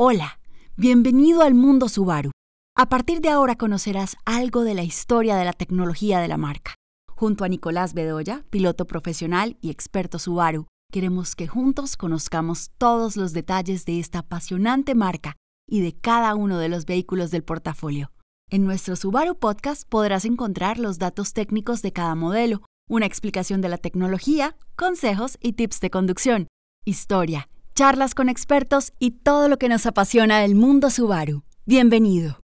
Hola, bienvenido al mundo Subaru. A partir de ahora conocerás algo de la historia de la tecnología de la marca. Junto a Nicolás Bedoya, piloto profesional y experto Subaru, queremos que juntos conozcamos todos los detalles de esta apasionante marca y de cada uno de los vehículos del portafolio. En nuestro Subaru Podcast podrás encontrar los datos técnicos de cada modelo, una explicación de la tecnología, consejos y tips de conducción, historia, charlas con expertos y todo lo que nos apasiona del mundo Subaru. Bienvenido.